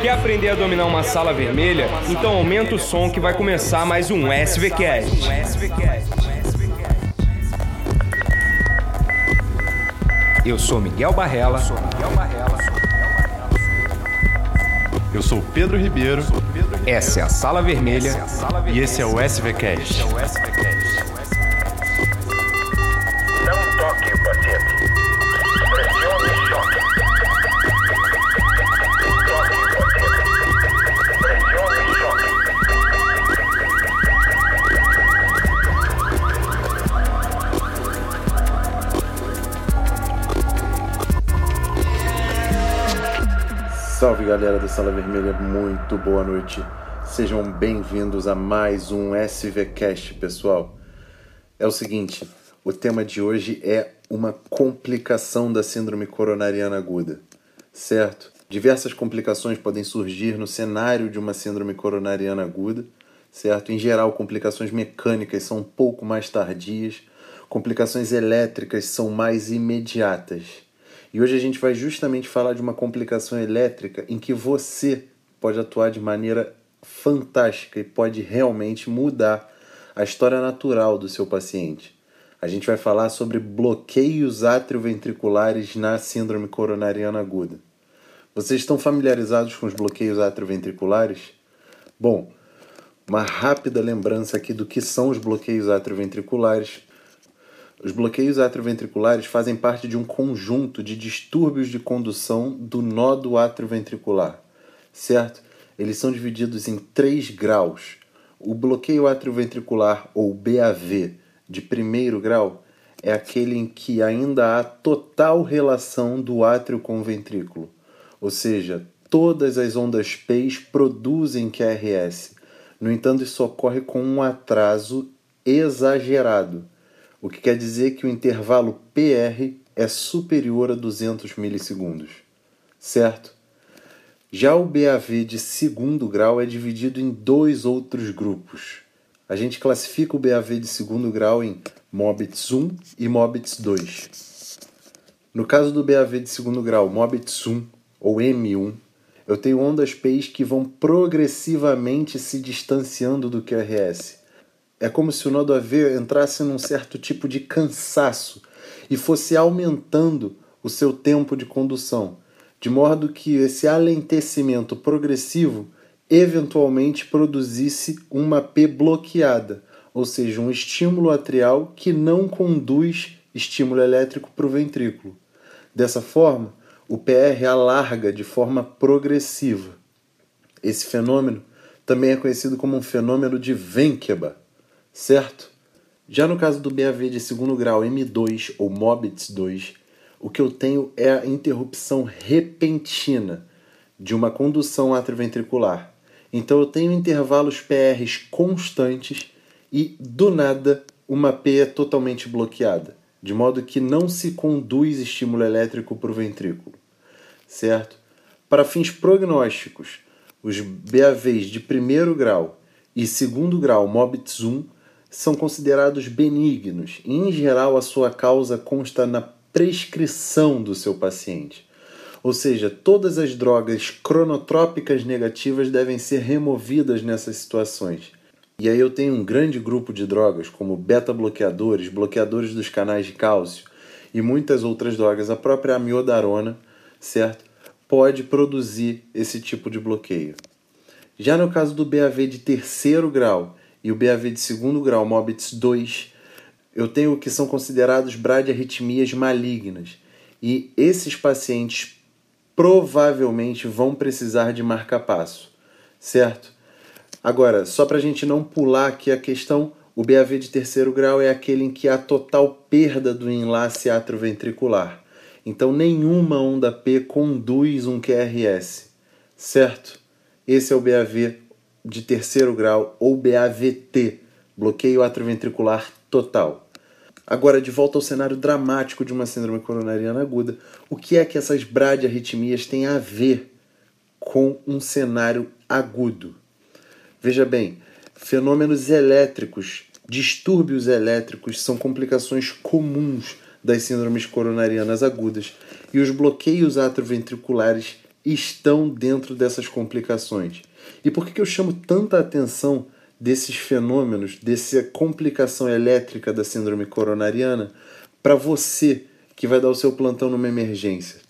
Quer aprender a dominar uma sala vermelha? Então aumenta o som que vai começar mais um SVCast. Eu sou Miguel Barrela. Eu sou Pedro Ribeiro. Essa é a Sala Vermelha. E esse é o SVCast. Salve galera da Sala Vermelha, muito boa noite. Sejam bem-vindos a mais um SVCast, pessoal. É o seguinte, o tema de hoje é uma complicação da síndrome coronariana aguda, certo? Diversas complicações podem surgir no cenário de uma síndrome coronariana aguda, certo? Em geral, complicações mecânicas são um pouco mais tardias, complicações elétricas são mais imediatas. E hoje a gente vai justamente falar de uma complicação elétrica em que você pode atuar de maneira fantástica e pode realmente mudar a história natural do seu paciente. A gente vai falar sobre bloqueios atrioventriculares na síndrome coronariana aguda. Vocês estão familiarizados com os bloqueios atrioventriculares? Bom, uma rápida lembrança aqui do que são os bloqueios atrioventriculares. Os bloqueios atrioventriculares fazem parte de um conjunto de distúrbios de condução do nódo atrioventricular, certo? Eles são divididos em três graus. O bloqueio atrioventricular, ou BAV, de primeiro grau, é aquele em que ainda há total relação do átrio com o ventrículo, ou seja, todas as ondas P produzem QRS. No entanto, isso ocorre com um atraso exagerado o que quer dizer que o intervalo PR é superior a 200 milissegundos, certo? Já o BAV de segundo grau é dividido em dois outros grupos. A gente classifica o BAV de segundo grau em MOBITS 1 e MOBITS 2. No caso do BAV de segundo grau, MOBITS 1 ou M1, eu tenho ondas P's que vão progressivamente se distanciando do QRS é como se o nó do entrasse num certo tipo de cansaço e fosse aumentando o seu tempo de condução, de modo que esse alentecimento progressivo eventualmente produzisse uma P bloqueada, ou seja, um estímulo atrial que não conduz estímulo elétrico para o ventrículo. Dessa forma, o PR alarga de forma progressiva. Esse fenômeno também é conhecido como um fenômeno de Wenkeba certo? Já no caso do BAV de segundo grau M2 ou MOBITS 2, o que eu tenho é a interrupção repentina de uma condução atrioventricular. Então eu tenho intervalos PRs constantes e do nada uma P é totalmente bloqueada, de modo que não se conduz estímulo elétrico para o ventrículo, certo? Para fins prognósticos, os BAVs de primeiro grau e segundo grau MOBITS 1 são considerados benignos e, em geral, a sua causa consta na prescrição do seu paciente. Ou seja, todas as drogas cronotrópicas negativas devem ser removidas nessas situações. E aí eu tenho um grande grupo de drogas, como beta-bloqueadores, bloqueadores dos canais de cálcio e muitas outras drogas. A própria amiodarona, certo? Pode produzir esse tipo de bloqueio. Já no caso do BAV de terceiro grau, e o BAV de segundo grau, MOBITS 2, eu tenho o que são considerados bradiarritmias malignas. E esses pacientes provavelmente vão precisar de marca-passo, certo? Agora, só para a gente não pular aqui a questão, o BAV de terceiro grau é aquele em que há total perda do enlace atrioventricular. Então, nenhuma onda P conduz um QRS, certo? Esse é o BAV de terceiro grau ou BAVT, bloqueio atrioventricular total. Agora, de volta ao cenário dramático de uma síndrome coronariana aguda, o que é que essas bradiarritmias têm a ver com um cenário agudo? Veja bem, fenômenos elétricos, distúrbios elétricos são complicações comuns das síndromes coronarianas agudas e os bloqueios atrioventriculares estão dentro dessas complicações. E por que, que eu chamo tanta atenção desses fenômenos, dessa complicação elétrica da síndrome coronariana para você que vai dar o seu plantão numa emergência?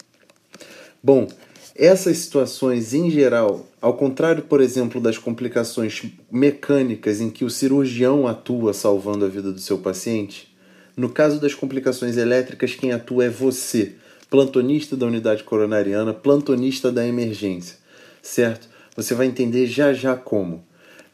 Bom, essas situações em geral, ao contrário, por exemplo, das complicações mecânicas em que o cirurgião atua salvando a vida do seu paciente, no caso das complicações elétricas, quem atua é você, plantonista da unidade coronariana, plantonista da emergência, certo? Você vai entender já já como.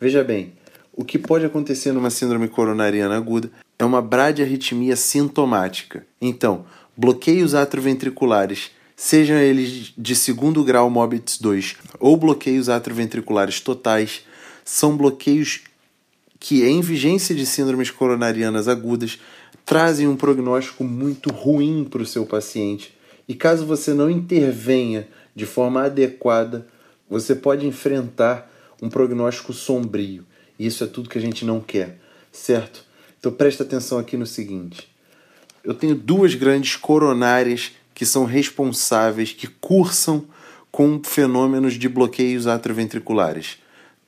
Veja bem, o que pode acontecer numa síndrome coronariana aguda é uma bradiarritmia sintomática. Então, bloqueios atrioventriculares sejam eles de segundo grau Mobitz 2 ou bloqueios atrioventriculares totais, são bloqueios que, em vigência de síndromes coronarianas agudas, trazem um prognóstico muito ruim para o seu paciente. E caso você não intervenha de forma adequada, você pode enfrentar um prognóstico sombrio. E isso é tudo que a gente não quer, certo? Então presta atenção aqui no seguinte. Eu tenho duas grandes coronárias que são responsáveis, que cursam com fenômenos de bloqueios atrioventriculares.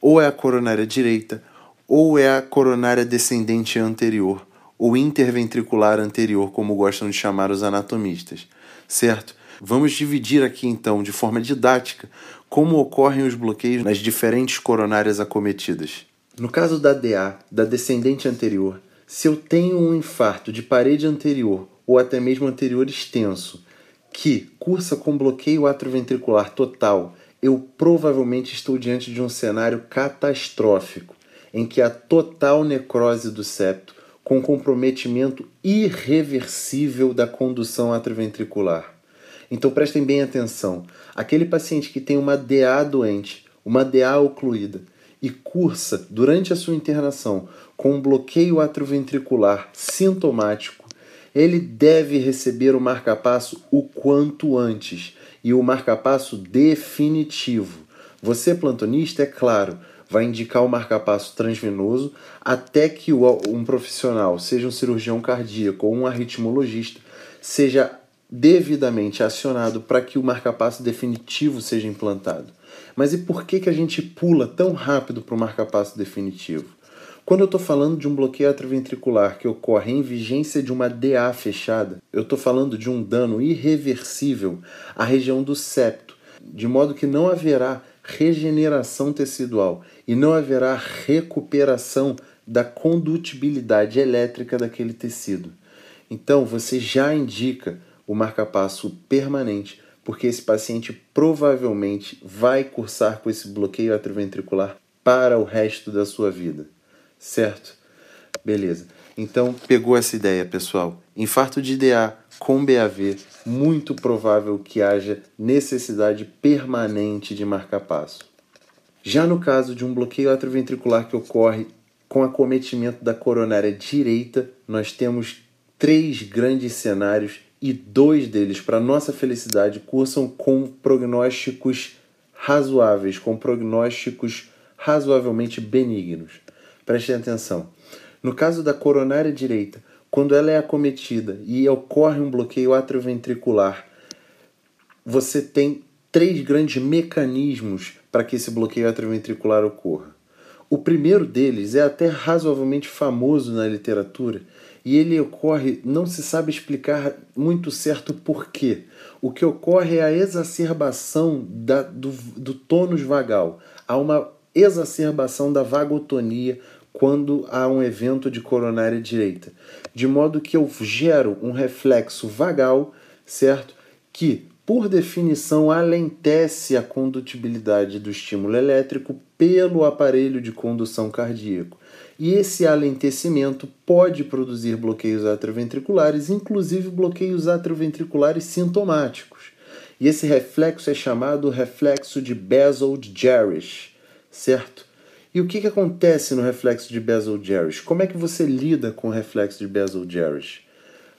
Ou é a coronária direita, ou é a coronária descendente anterior, ou interventricular anterior, como gostam de chamar os anatomistas, certo? Vamos dividir aqui então, de forma didática, como ocorrem os bloqueios nas diferentes coronárias acometidas. No caso da DA, da descendente anterior, se eu tenho um infarto de parede anterior ou até mesmo anterior extenso que cursa com bloqueio atrioventricular total, eu provavelmente estou diante de um cenário catastrófico, em que a total necrose do septo, com comprometimento irreversível da condução atrioventricular. Então prestem bem atenção: aquele paciente que tem uma DA doente, uma DA ocluída, e cursa durante a sua internação com um bloqueio atrioventricular sintomático, ele deve receber o marcapasso o quanto antes e o marcapasso definitivo. Você, plantonista, é claro, vai indicar o marcapasso transvenoso até que um profissional, seja um cirurgião cardíaco ou um arritmologista, seja devidamente acionado para que o marcapasso definitivo seja implantado. Mas e por que, que a gente pula tão rápido para o marcapasso definitivo? Quando eu estou falando de um bloqueio atrioventricular que ocorre em vigência de uma DA fechada, eu estou falando de um dano irreversível à região do septo, de modo que não haverá regeneração tecidual e não haverá recuperação da condutibilidade elétrica daquele tecido. Então você já indica o marcapasso permanente, porque esse paciente provavelmente vai cursar com esse bloqueio atrioventricular para o resto da sua vida certo? Beleza. Então, pegou essa ideia, pessoal. Infarto de DA com BAV, muito provável que haja necessidade permanente de marca-passo. Já no caso de um bloqueio atrioventricular que ocorre com acometimento da coronária direita, nós temos três grandes cenários e dois deles, para nossa felicidade, cursam com prognósticos razoáveis, com prognósticos razoavelmente benignos. Prestem atenção. No caso da coronária direita, quando ela é acometida e ocorre um bloqueio atrioventricular, você tem três grandes mecanismos para que esse bloqueio atrioventricular ocorra. O primeiro deles é até razoavelmente famoso na literatura e ele ocorre, não se sabe explicar muito certo porquê. O que ocorre é a exacerbação da, do, do tônus vagal. Há uma exacerbação da vagotonia quando há um evento de coronária direita, de modo que eu gero um reflexo vagal, certo? Que, por definição, alentece a condutibilidade do estímulo elétrico pelo aparelho de condução cardíaco. E esse alentecimento pode produzir bloqueios atrioventriculares, inclusive bloqueios atrioventriculares sintomáticos. E esse reflexo é chamado reflexo de Bessel-Jarisch, certo? E o que, que acontece no reflexo de Bessel-Jarisch? Como é que você lida com o reflexo de Bessel-Jarisch?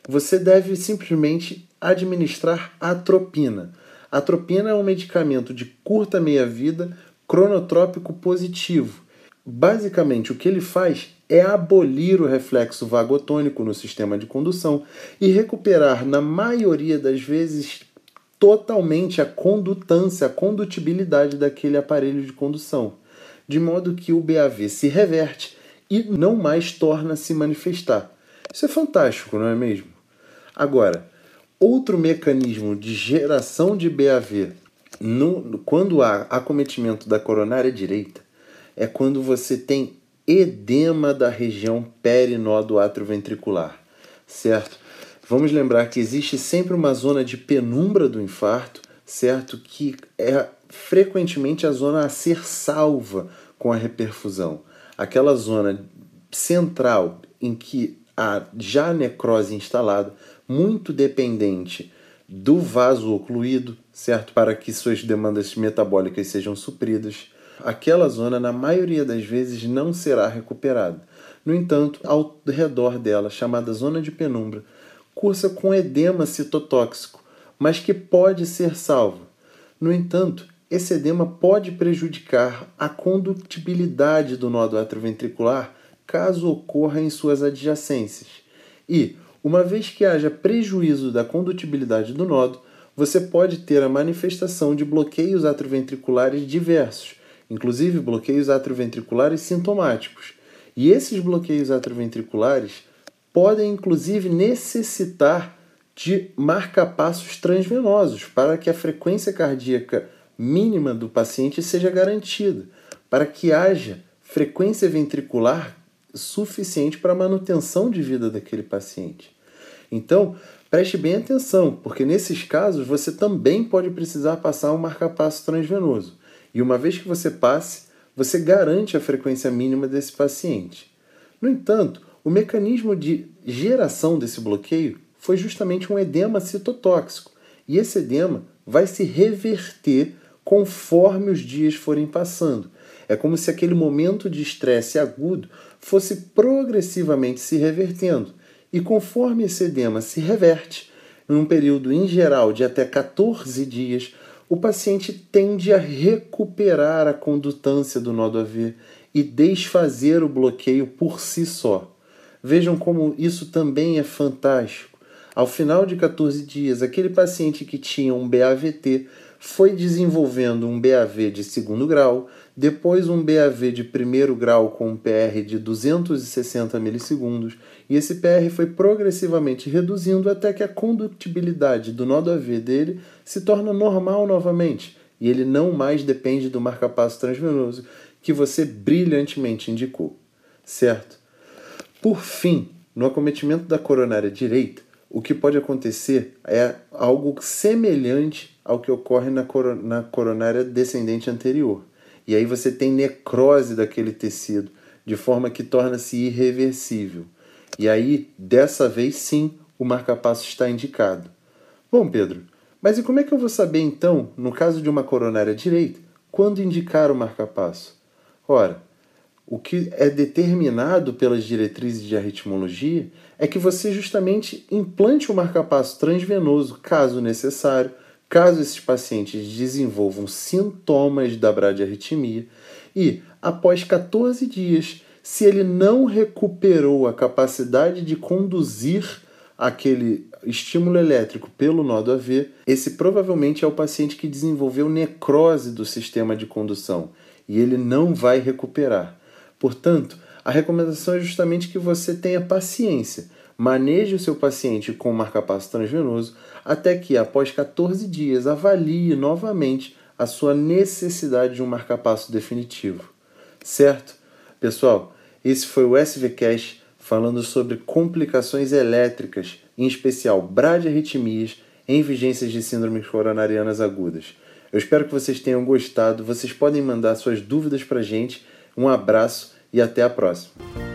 Você deve simplesmente administrar atropina. Atropina é um medicamento de curta meia-vida, cronotrópico positivo. Basicamente, o que ele faz é abolir o reflexo vagotônico no sistema de condução e recuperar, na maioria das vezes, totalmente a condutância, a condutibilidade daquele aparelho de condução, de modo que o BAV se reverte e não mais torna a se manifestar. Isso é fantástico, não é mesmo? Agora, outro mecanismo de geração de BAV no, quando há acometimento da coronária direita é quando você tem edema da região perinódo atrioventricular, certo? Vamos lembrar que existe sempre uma zona de penumbra do infarto, certo? Que é frequentemente a zona a ser salva com a reperfusão. Aquela zona central em que há já necrose instalada, muito dependente do vaso ocluído, certo? Para que suas demandas metabólicas sejam supridas. Aquela zona, na maioria das vezes, não será recuperada. No entanto, ao redor dela, chamada zona de penumbra, cursa com edema citotóxico, mas que pode ser salvo. No entanto, esse edema pode prejudicar a condutibilidade do nódo atrioventricular caso ocorra em suas adjacências. E, uma vez que haja prejuízo da condutibilidade do nodo, você pode ter a manifestação de bloqueios atrioventriculares diversos, inclusive bloqueios atrioventriculares sintomáticos. E esses bloqueios atrioventriculares podem inclusive necessitar de marcapassos transvenosos para que a frequência cardíaca mínima do paciente seja garantida, para que haja frequência ventricular suficiente para a manutenção de vida daquele paciente. Então, preste bem atenção, porque nesses casos você também pode precisar passar um marcapasso transvenoso. E uma vez que você passe, você garante a frequência mínima desse paciente. No entanto, o mecanismo de geração desse bloqueio foi justamente um edema citotóxico, e esse edema vai se reverter conforme os dias forem passando. É como se aquele momento de estresse agudo fosse progressivamente se revertendo. E conforme esse edema se reverte, num período em geral de até 14 dias, o paciente tende a recuperar a condutância do nódo AV e desfazer o bloqueio por si só. Vejam como isso também é fantástico. Ao final de 14 dias, aquele paciente que tinha um BAVT foi desenvolvendo um BAV de segundo grau, depois um BAV de primeiro grau com um PR de 260 milissegundos, e esse PR foi progressivamente reduzindo até que a condutibilidade do nó do AV dele se torna normal novamente, e ele não mais depende do marcapasso transvenoso que você brilhantemente indicou, certo? Por fim, no acometimento da coronária direita, o que pode acontecer é algo semelhante ao que ocorre na, coronária descendente anterior. E aí você tem necrose daquele tecido, de forma que torna-se irreversível. E aí, dessa vez sim, o marcapasso está indicado. Bom, Pedro, mas e como é que eu vou saber então, no caso de uma coronária direita, quando indicar o marcapasso? Ora, o que é determinado pelas diretrizes de arritmologia é que você justamente implante o marcapasso transvenoso, caso necessário, caso esses pacientes desenvolvam sintomas da bradiarritmia e, após 14 dias, se ele não recuperou a capacidade de conduzir aquele estímulo elétrico pelo nódo AV, esse provavelmente é o paciente que desenvolveu necrose do sistema de condução e ele não vai recuperar. Portanto, a recomendação é justamente que você tenha paciência, maneje o seu paciente com marcapasso transvenoso até que, após 14 dias, avalie novamente a sua necessidade de um marcapasso definitivo. Certo? Pessoal, esse foi o SVCast falando sobre complicações elétricas, em especial bradiarritmias em vigências de síndromes coronarianas agudas. Eu espero que vocês tenham gostado. Vocês podem mandar suas dúvidas para a gente. Um abraço e até a próxima.